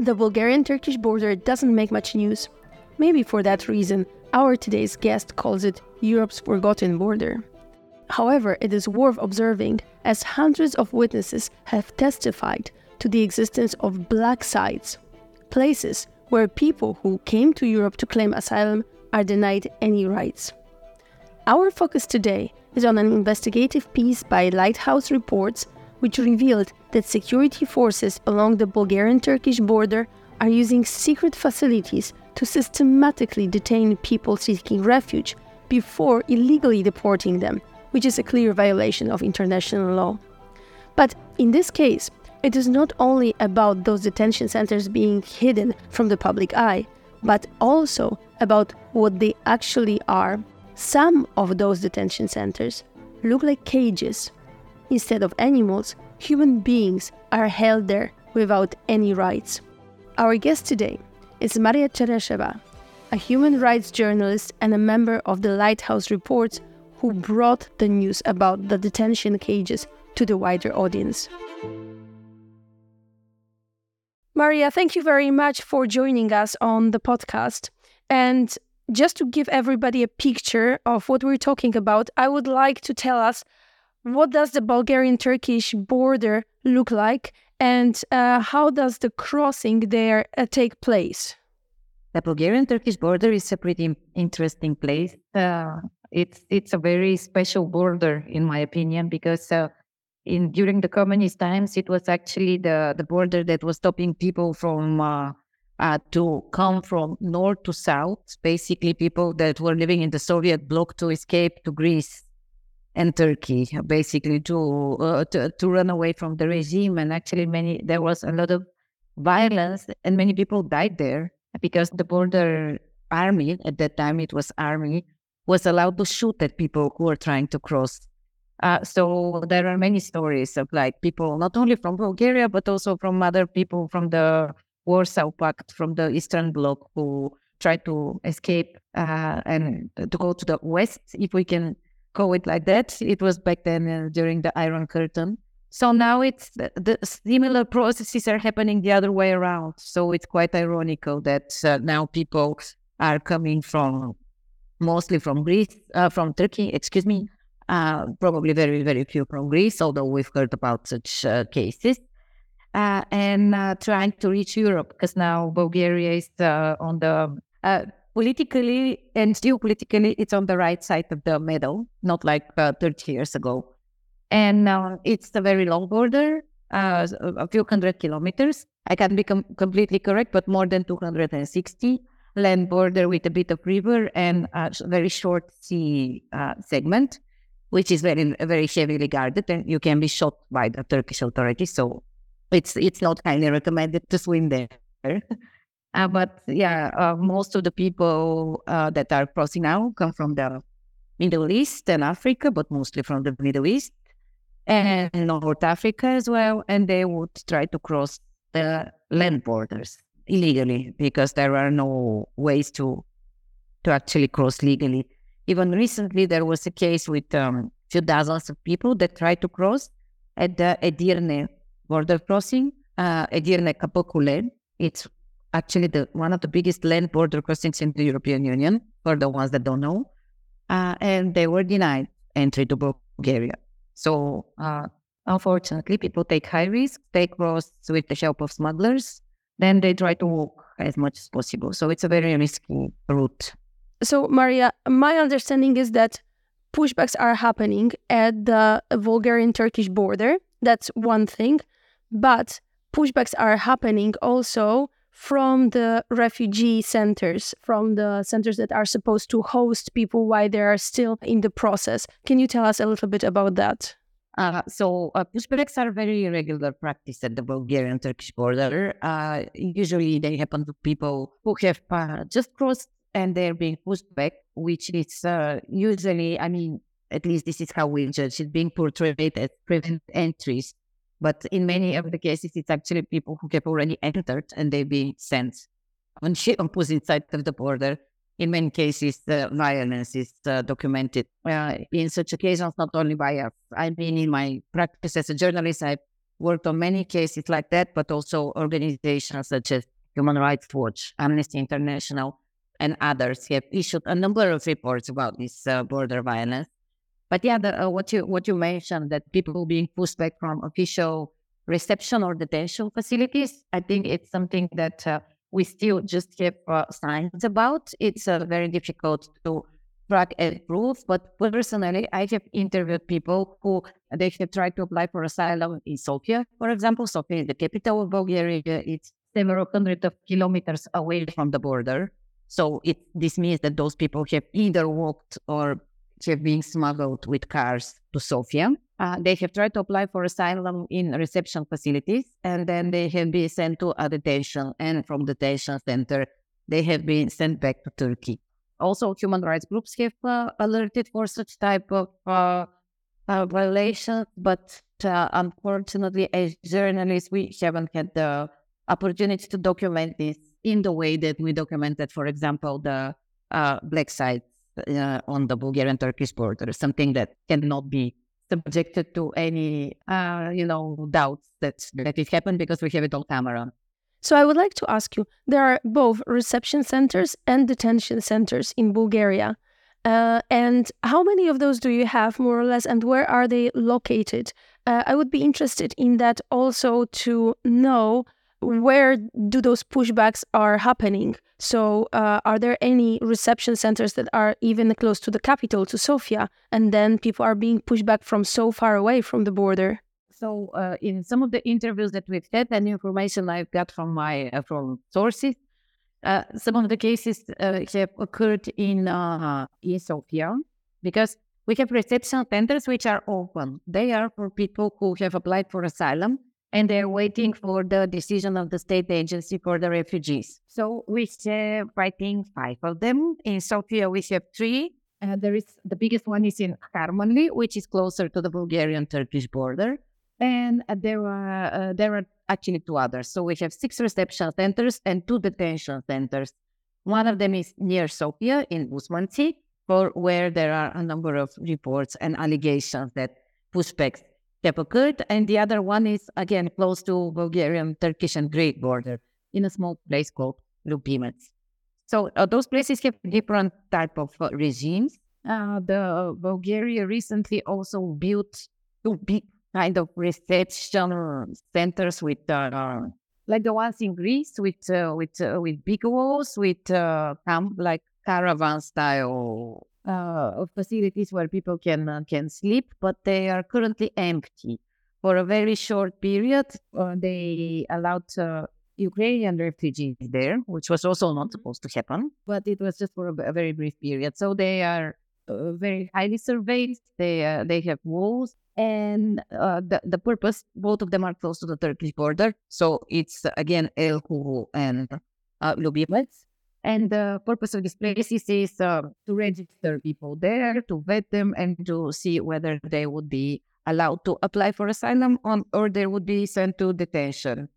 The Bulgarian Turkish border doesn't make much news. Maybe for that reason, our today's guest calls it Europe's forgotten border. However, it is worth observing as hundreds of witnesses have testified to the existence of black sites, places where people who came to Europe to claim asylum are denied any rights. Our focus today is on an investigative piece by Lighthouse Reports, which revealed that security forces along the Bulgarian Turkish border are using secret facilities to systematically detain people seeking refuge before illegally deporting them, which is a clear violation of international law. But in this case, it is not only about those detention centers being hidden from the public eye, but also about what they actually are. Some of those detention centers look like cages. Instead of animals, human beings are held there without any rights. Our guest today is Maria Cheresheva, a human rights journalist and a member of the Lighthouse Reports who brought the news about the detention cages to the wider audience. Maria, thank you very much for joining us on the podcast. And just to give everybody a picture of what we're talking about, I would like to tell us what does the Bulgarian-Turkish border look like and uh, how does the crossing there uh, take place? The Bulgarian-Turkish border is a pretty interesting place. Uh, it's it's a very special border, in my opinion, because uh, in during the communist times, it was actually the the border that was stopping people from uh, uh, to come from north to south. Basically, people that were living in the Soviet bloc to escape to Greece and Turkey, basically to, uh, to to run away from the regime. And actually, many there was a lot of violence, and many people died there because the border army at that time it was army was allowed to shoot at people who were trying to cross. Uh, so there are many stories of like people not only from Bulgaria but also from other people from the Warsaw Pact, from the Eastern Bloc, who tried to escape uh, and to go to the west, if we can call it like that. It was back then uh, during the Iron Curtain. So now it's the, the, similar processes are happening the other way around. So it's quite ironical that uh, now people are coming from mostly from Greece, uh, from Turkey, excuse me, uh, probably very, very few from Greece, although we've heard about such uh, cases, uh, and uh, trying to reach Europe because now Bulgaria is on the politically and geopolitically, it's on the right side of the medal, not like uh, 30 years ago. And um, it's a very long border, uh, a few hundred kilometers. I can be com- completely correct, but more than 260 land border with a bit of river and a very short sea uh, segment, which is very very heavily guarded, and you can be shot by the Turkish authorities. So it's it's not highly recommended to swim there. uh, but yeah, uh, most of the people uh, that are crossing now come from the Middle East and Africa, but mostly from the Middle East and North Africa as well, and they would try to cross the land borders illegally because there are no ways to to actually cross legally. Even recently, there was a case with um, few dozens of people that tried to cross at the Edirne border crossing, uh, Edirne Kapıkule. It's actually the one of the biggest land border crossings in the European Union for the ones that don't know, uh, and they were denied entry to Bulgaria. So, uh, unfortunately, people take high risk, they cross with the help of smugglers, then they try to walk as much as possible. So it's a very risky route. So, Maria, my understanding is that pushbacks are happening at the Bulgarian Turkish border. That's one thing. But pushbacks are happening also from the refugee centers, from the centers that are supposed to host people while they are still in the process. Can you tell us a little bit about that? Uh, so uh, pushbacks are very regular practice at the Bulgarian-Turkish border. Uh, usually they happen to people who have uh, just crossed and they're being pushed back, which is uh, usually, I mean, at least this is how we judge it, being portrayed as prevent entries. But in many of the cases, it's actually people who have already entered and they've been sent on the opposite side of the border in many cases, the violence is uh, documented uh, in such occasions, not only by us. I mean, in my practice as a journalist, I've worked on many cases like that, but also organizations such as Human Rights Watch, Amnesty International, and others have issued a number of reports about this uh, border violence. But yeah, the, uh, what you what you mentioned that people being pushed back from official reception or detention facilities, I think it's something that uh, we still just have uh, signs about. It's uh, very difficult to track and prove. But personally, I have interviewed people who they have tried to apply for asylum in Sofia, for example. Sofia is the capital of Bulgaria. It's several hundred of kilometers away from the border. So it this means that those people have either walked or have been smuggled with cars to Sofia. Uh, they have tried to apply for asylum in reception facilities, and then they have been sent to a detention, and from detention center, they have been sent back to Turkey. Also, human rights groups have uh, alerted for such type of uh, uh but uh, unfortunately, as journalists, we haven't had the opportunity to document this in the way that we documented, for example, the uh, black sites on the Bulgarian-Turkish border, something that cannot be subjected to any, uh, you know, doubts that, that it happened because we have it on camera. So I would like to ask you, there are both reception centers and detention centers in Bulgaria. Uh, and how many of those do you have, more or less, and where are they located? Uh, I would be interested in that also to know where do those pushbacks are happening? So uh, are there any reception centers that are even close to the capital to sofia and then people are being pushed back from so far away from the border? So uh, in some of the interviews that we've had and information i've got from my uh, from sources uh, some of the cases uh, have occurred in uh, in sofia because we have reception centers which are open. They are for people who have applied for asylum and they're waiting for the decision of the state agency for the refugees. So we have, I think, five of them. In Sofia, we have three. Uh, there is the biggest one is in Harmanli, which is closer to the Bulgarian-Turkish border, and uh, there are uh, there are actually two others. So we have six reception centers and two detention centers. One of them is near Sofia in Busmantsi, for where there are a number of reports and allegations that pushbacks occurred. And the other one is, again, close to Bulgarian, Turkish, and Greek border in a small place called Lubimets. So uh, those places have different type of uh, regimes. Uh, the Bulgaria recently also built two big kind of reception centers with uh, like the ones in Greece with uh, with uh, with big walls with like caravan style uh, facilities where people can uh, can sleep, but they are currently empty. For a very short period, uh, they allowed uh, Ukrainian refugees there, which was also not supposed to happen, but it was just for a, a very brief period. So they are uh, very highly surveyed. They uh, they have walls, and the the purpose both of them are close to the Turkish border. So it's again Elhovo and uh, Lubimets. And the purpose of this places is uh, to register people there, to vet them, and to see whether they would be allowed to apply for asylum on, or they would be sent to detention.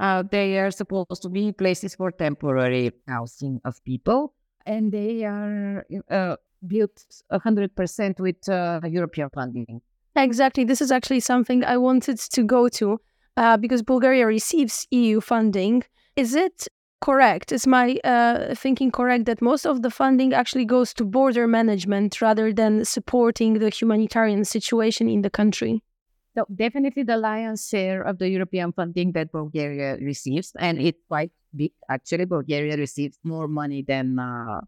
Uh, they are supposed to be places for temporary housing of people, and they are uh, built 100% with uh, European funding. Exactly. This is actually something I wanted to go to uh, because Bulgaria receives EU funding. Is it correct? Is my uh, thinking correct that most of the funding actually goes to border management rather than supporting the humanitarian situation in the country? So definitely the lion's share of the European funding that Bulgaria receives, and it's quite big. Actually, Bulgaria receives more money than, uh,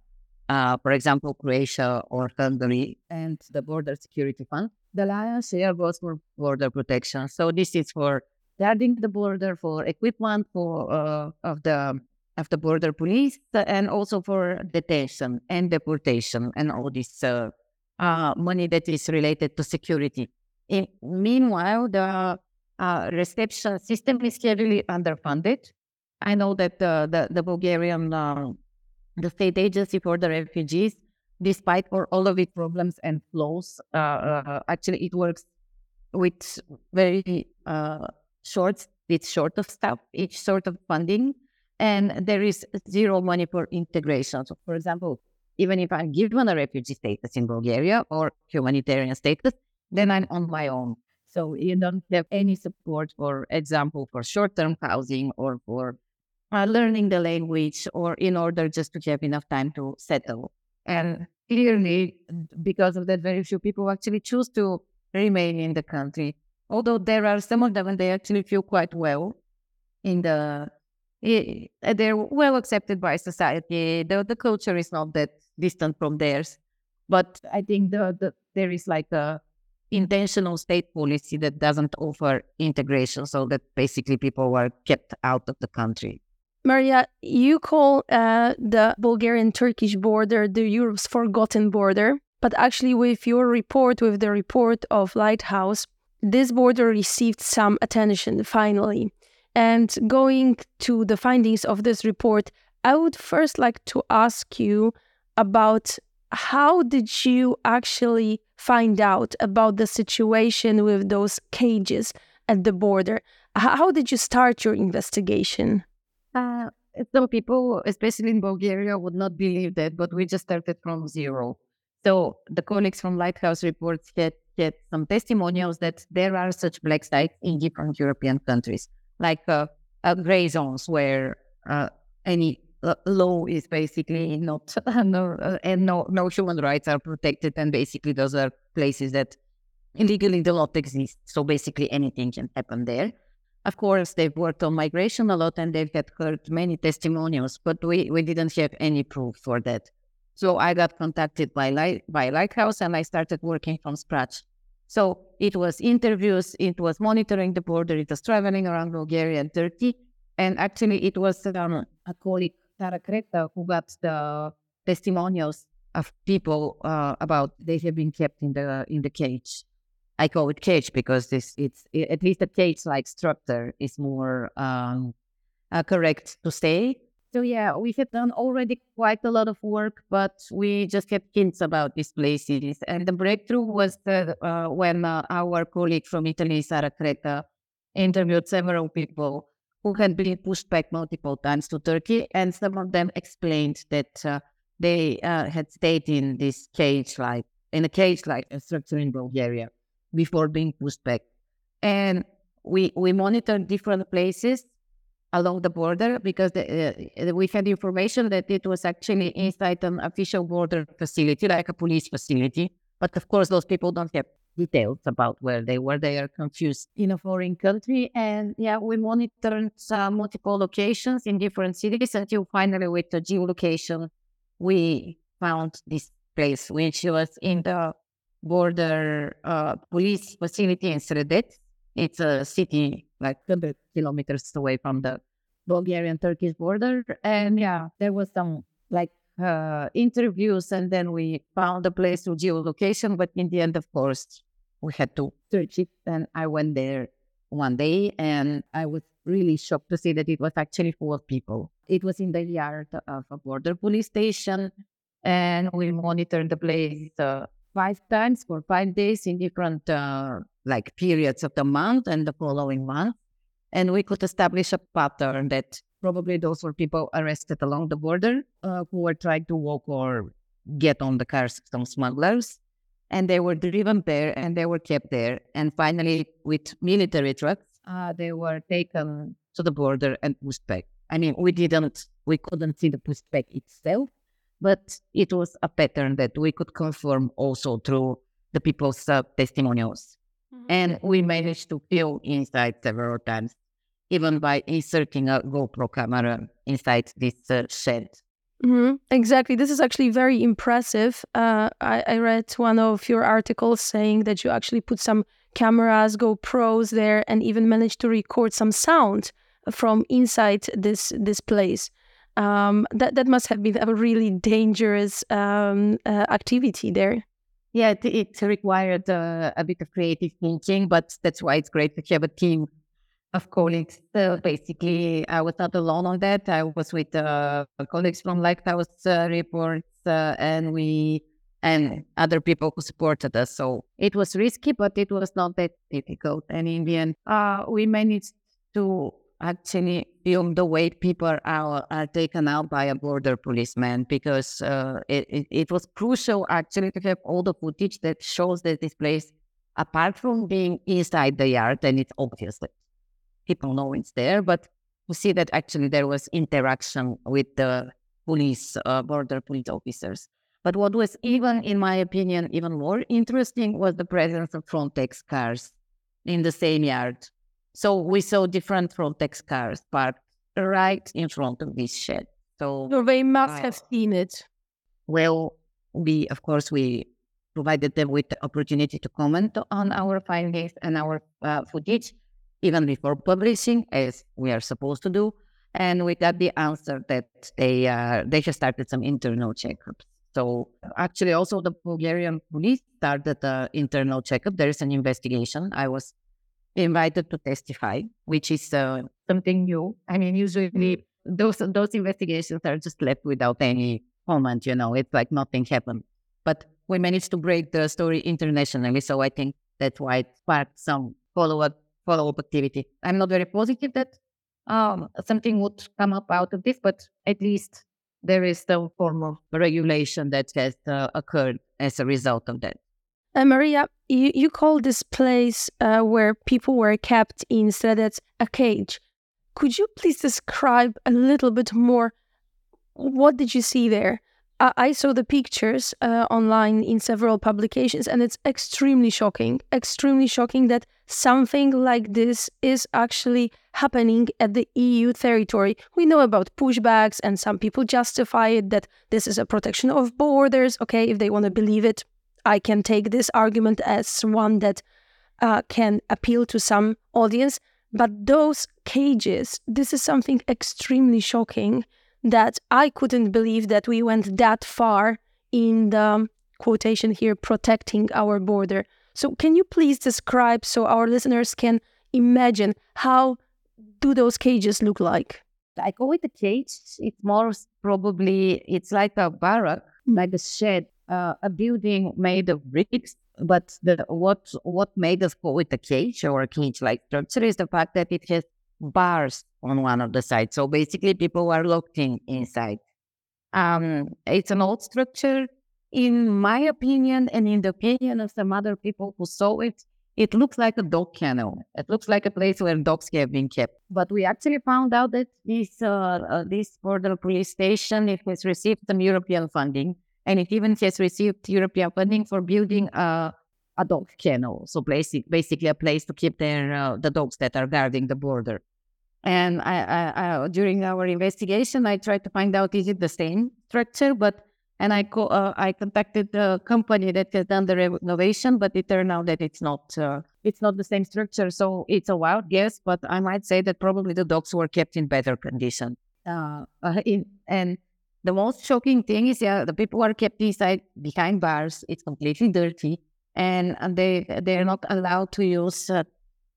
uh, for example, Croatia or Hungary and the Border Security Fund. The lion's share goes for border protection. So this is for guarding the border, for equipment, for uh, of the of the border police and also for detention and deportation and all this uh, uh, money that is related to security. In, meanwhile, the uh, reception system is heavily underfunded. I know that the, the Bulgarian, uh, the state agency for the refugees, despite for all of its problems and flaws, uh, uh, actually it works with very short, with short of staff, each sort of funding and there is zero money for integration. So, for example, even if I'm given a refugee status in Bulgaria or humanitarian status, then I'm on my own. So you don't have any support, for example, for short-term housing or for uh, learning the language or in order just to have enough time to settle. And clearly, because of that, very few people actually choose to remain in the country. Although there are some of them and they actually feel quite well in the, they're well accepted by society. The, the culture is not that distant from theirs. But I think the, the there is like a intentional state policy that doesn't offer integration, so that basically people were kept out of the country. Maria, you call uh, the Bulgarian Turkish border the Europe's forgotten border, but actually, with your report, with the report of Lighthouse, this border received some attention finally. And going to the findings of this report, I would first like to ask you about how did you actually find out about the situation with those cages at the border? How did you start your investigation? Uh, some people, especially in Bulgaria, would not believe that, but we just started from zero. So the colleagues from Lighthouse Reports get, get some testimonials that there are such black sites in different European countries, like uh, uh, gray zones where uh, any law is basically not no, uh, and no no human rights are protected and basically those are places that illegally do not exist. So basically anything can happen there. Of course they've worked on migration a lot and they've had heard many testimonials but we, we didn't have any proof for that. So i got contacted by light by lighthouse and i started working from scratch so it was interviews it was monitoring the border it was traveling around bulgaria and turkey and actually it was um, a colleague Sara Creta, who got the testimonials of people uh, about they have been kept in the in the cage. I call it cage because this it's at least a cage-like structure is more um, uh, correct to say. So yeah, we have done already quite a lot of work, but we just had hints about these places. And the breakthrough was that, uh, when uh, our colleague from Italy, Sara Creta, interviewed several people who had been pushed back multiple times to Turkey, and some of them explained that uh, they uh, had stayed in this cage, like in a cage, like a structure in Bulgaria, before being pushed back. And we we monitored different places along the border because the, uh, we had information that it was actually inside an official border facility, like a police facility. But of course, those people don't have details about where they were. They are confused in a foreign country. And yeah, we monitored uh, multiple locations in different cities until finally, with the geolocation, we found this place, which was in the border uh, police facility in Sredets. It's a city like 100 kilometers away from the Bulgarian Turkish border. And yeah, there was some like uh, interviews and then we found a place to geolocation. But in the end, of course, we had to search it. And I went there one day and I was really shocked to see that it was actually full of people. It was in the yard of a border police station. And we monitored the place uh, five times for five days in different uh, like periods of the month and the following month. And we could establish a pattern that probably those were people arrested along the border uh, who were trying to walk or get on the cars of some smugglers and they were driven there and they were kept there. And finally, with military trucks, uh, they were taken to the border and pushed back. I mean, we didn't, we couldn't see the pushback itself, but it was a pattern that we could confirm also through the people's uh, testimonials. Mm-hmm. And we managed to feel inside several times, even by inserting a GoPro camera inside this uh, shed. Mm-hmm. Exactly. This is actually very impressive. Uh, I, I, read one of your articles saying that you actually put some cameras, GoPros there, and even managed to record some sound from inside this this place. Um, that that must have been a really dangerous um, uh, activity there. Yeah, it, it required uh, a bit of creative thinking, but that's why it's great to have a team of colleagues. So basically, I was not alone on that. I was with uh, colleagues from Lighthouse uh, Reports uh, and we and other people who supported us. So it was risky, but it was not that difficult. And in the end, uh, we managed to actually film the way people are, are taken out by a border policeman because uh, it, it, it was crucial actually to have all the footage that shows that this place apart from being inside the yard, and it's obvious that people know it's there, but we see that actually there was interaction with the police, uh, border police officers. But what was even, in my opinion, even more interesting was the presence of Frontex cars in the same yard. So we saw different Frontex cars parked right in front of this shed. So, they must uh, have seen it. Well, we of course we provided them with the opportunity to comment on our findings and our uh, footage even before publishing, as we are supposed to do. And we got the answer that they uh, they just started some internal checkups. So actually, also the Bulgarian police started the internal checkup. There is an investigation. I was invited to testify, which is uh, something new. I mean, usually those those investigations are just left without any comment. You know, it's like nothing happened. But we managed to break the story internationally, so I think that's why it sparked some follow up follow up activity. I'm not very positive that um, something would come up out of this, but at least there is some form of regulation that has uh, occurred as a result of that. Uh, Maria, you, you call this place uh, where people were kept in a cage. Could you please describe a little bit more? What did you see there? I saw the pictures uh, online in several publications, and it's extremely shocking. Extremely shocking that something like this is actually happening at the EU territory. We know about pushbacks, and some people justify it that this is a protection of borders. Okay, if they want to believe it, I can take this argument as one that uh, can appeal to some audience. But those cages, this is something extremely shocking that I couldn't believe that we went that far in the quotation here protecting our border. So can you please describe so our listeners can imagine how do those cages look like? I call it a cage. It's more probably it's like a barrack, like a shed, uh, a building made of bricks. But the, what what made us call it a cage or a cage-like structure is the fact that it has bars on one of the sides. So basically, people are locked in inside. Um, it's an old structure. In my opinion, and in the opinion of some other people who saw it, it looks like a dog kennel. It looks like a place where dogs have been kept. But we actually found out that this uh, uh, this border police station it has received some European funding, and it even has received European funding for building a a dog kennel. So basic, basically a place to keep their uh, the dogs that are guarding the border. And I, I, I, during our investigation, I tried to find out is it the same structure, but and I co- uh, I contacted the company that has done the renovation, but it turned out that it's not uh, it's not the same structure. So it's a wild guess, but I might say that probably the dogs were kept in better condition. Uh, uh in, and the most shocking thing is, yeah, the people are kept inside behind bars. It's completely dirty, and, they they are not allowed to use uh,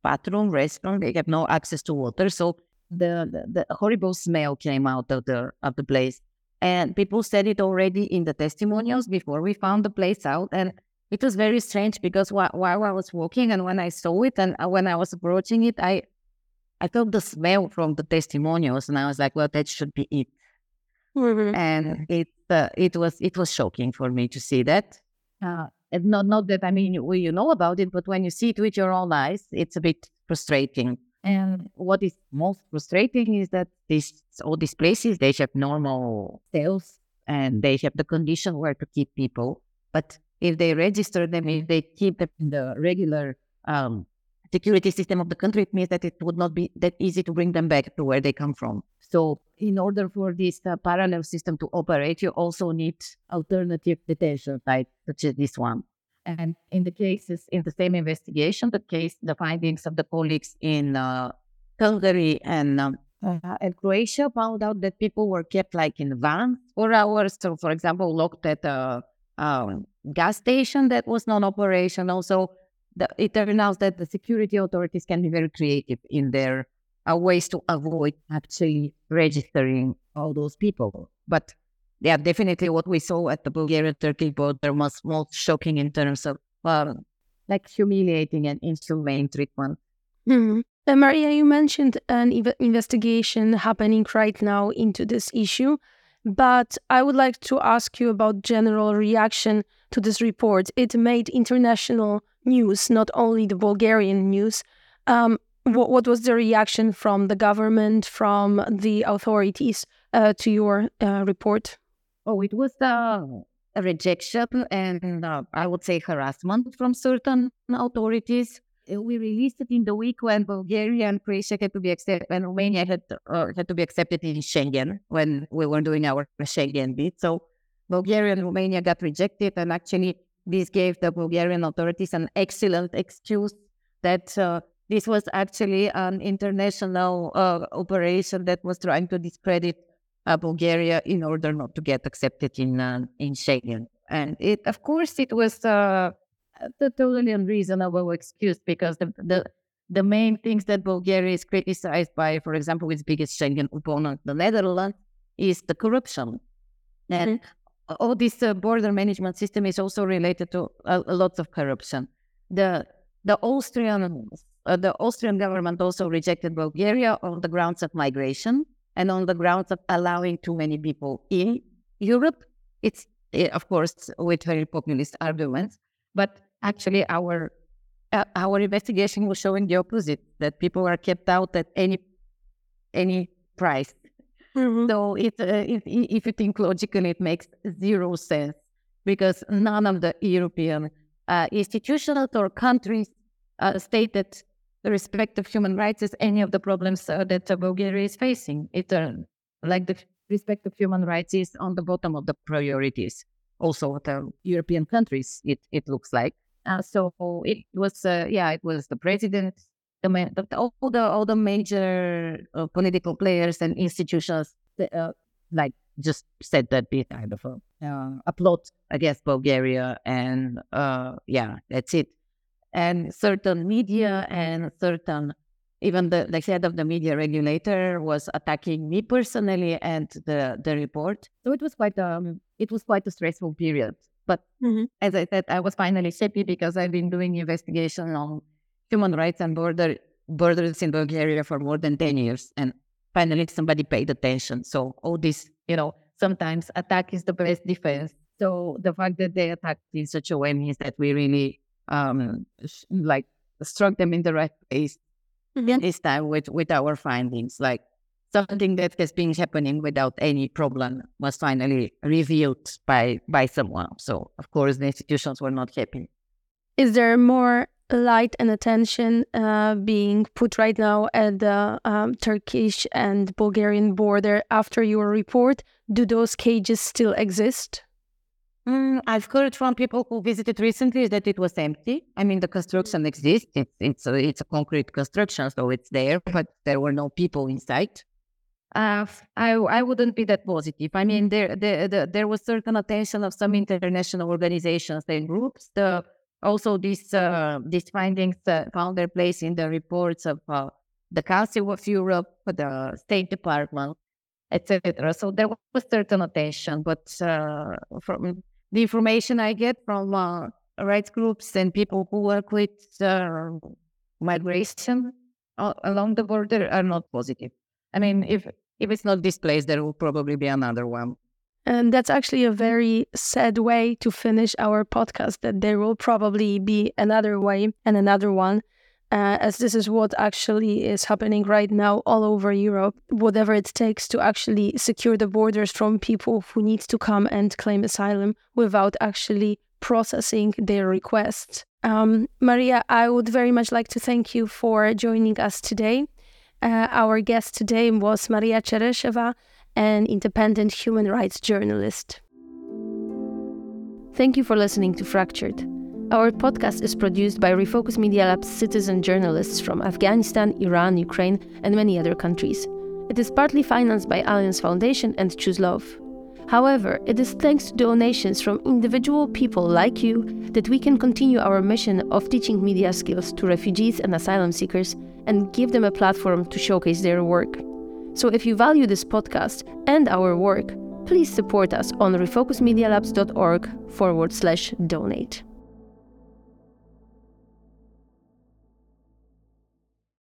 bathroom, restaurant. They have no access to water. So the, the, the horrible smell came out of the of the place. And people said it already in the testimonials before we found the place out. And it was very strange because while, while I was walking and when I saw it and uh, when I was approaching it, I I felt the smell from the testimonials, and I was like, "Well, that should be it." Mm-hmm. And it uh, it was it was shocking for me to see that. Uh, and not not that I mean you, you know about it, but when you see it with your own eyes, it's a bit frustrating. And what is most frustrating is that these all these places they have normal sales and they have the condition where to keep people. But if they register them, if they keep them in the regular um, security system of the country, it means that it would not be that easy to bring them back to where they come from. So, in order for this uh, parallel system to operate, you also need alternative detention sites, such as this one. And in the cases in the same investigation, the case, the findings of the colleagues in uh, Hungary and um, uh, and Croatia found out that people were kept like in vans for hours. So, for example, locked at a um, gas station that was non-operational. So, the, it turns out that the security authorities can be very creative in their are ways to avoid actually registering all those people. But yeah, definitely what we saw at the Bulgaria Turkey border was most shocking in terms of um, like humiliating and inhumane treatment. Mm-hmm. Uh, Maria, you mentioned an ev- investigation happening right now into this issue, but I would like to ask you about general reaction to this report. It made international news, not only the Bulgarian news. Um, what, what, was the reaction from the government, from the authorities uh, to your uh, report? Oh, it was a rejection and uh, I would say harassment from certain authorities. Uh, we released it in the week when Bulgaria and Croatia had to be accepted, and Romania had uh, had to be accepted in Schengen when we were doing our Schengen bid. So Bulgaria and Romania got rejected, and actually this gave the Bulgarian authorities an excellent excuse that uh, this was actually an international uh, operation that was trying to discredit uh, Bulgaria in order not to get accepted in uh, in Schengen. And it, of course, it was uh, a totally unreasonable excuse because the, the the main things that Bulgaria is criticized by, for example, its biggest Schengen opponent, the Netherlands, is the corruption. And mm-hmm. All this uh, border management system is also related to a, a lot of corruption. The the Austrian uh, the Austrian government also rejected Bulgaria on the grounds of migration and on the grounds of allowing too many people in Europe. It's, eh, of course, with very populist arguments, but actually our uh, our investigation was showing the opposite that people are kept out at any any price. Mm-hmm. So it, uh, if, if you think logically, it makes zero sense because none of the European uh, institutions or countries uh, state that the respect of human rights is any of the problems uh, that uh, Bulgaria is facing. It uh, like the respect of human rights is on the bottom of the priorities. Also, the European countries, it it looks like. So it was, yeah, it was the president, the, the all the all the major uh, political players and institutions, like just said that be kind of a, a plot against Bulgaria, and yeah, that's it and certain media and certain even the, the head of the media regulator was attacking me personally and the the report. So it was quite um it was quite a stressful period. But mm-hmm. as I said, I was finally happy because I've been doing investigation on human rights and border borders in Bulgaria for more than ten years, and finally somebody paid attention. So all this, you know, sometimes attack is the best defense. So the fact that they attacked in such a way means that we really um, like struck them in the right place mm-hmm. this time with, with our findings. Like something that has been happening without any problem was finally revealed by by someone. So of course the institutions were not happy. Is there more light and attention uh, being put right now at the um, Turkish and Bulgarian border after your report? Do those cages still exist? Mm, I've heard from people who visited recently that it was empty. I mean, the construction exists. It's it's a, it's a concrete construction, so it's there, but there were no people inside. Uh, I I wouldn't be that positive. I mean, there there there, there was certain attention of some international organizations and groups. The also these uh, these findings uh, found their place in the reports of uh, the Council of Europe, the State Department, etc. So there was certain attention, but uh, from the information I get from uh, rights groups and people who work with uh, migration along the border are not positive. I mean, if if it's not this place, there will probably be another one. And that's actually a very sad way to finish our podcast. That there will probably be another way and another one uh, as this is what actually is happening right now all over Europe. Whatever it takes to actually secure the borders from people who need to come and claim asylum without actually processing their requests. Um, Maria, I would very much like to thank you for joining us today. Uh, our guest today was Maria Cheresheva, an independent human rights journalist. Thank you for listening to Fractured. Our podcast is produced by Refocus Media Lab's citizen journalists from Afghanistan, Iran, Ukraine, and many other countries. It is partly financed by Alliance Foundation and Choose Love. However, it is thanks to donations from individual people like you that we can continue our mission of teaching media skills to refugees and asylum seekers and give them a platform to showcase their work. So if you value this podcast and our work, please support us on refocusmedialabs.org forward slash donate.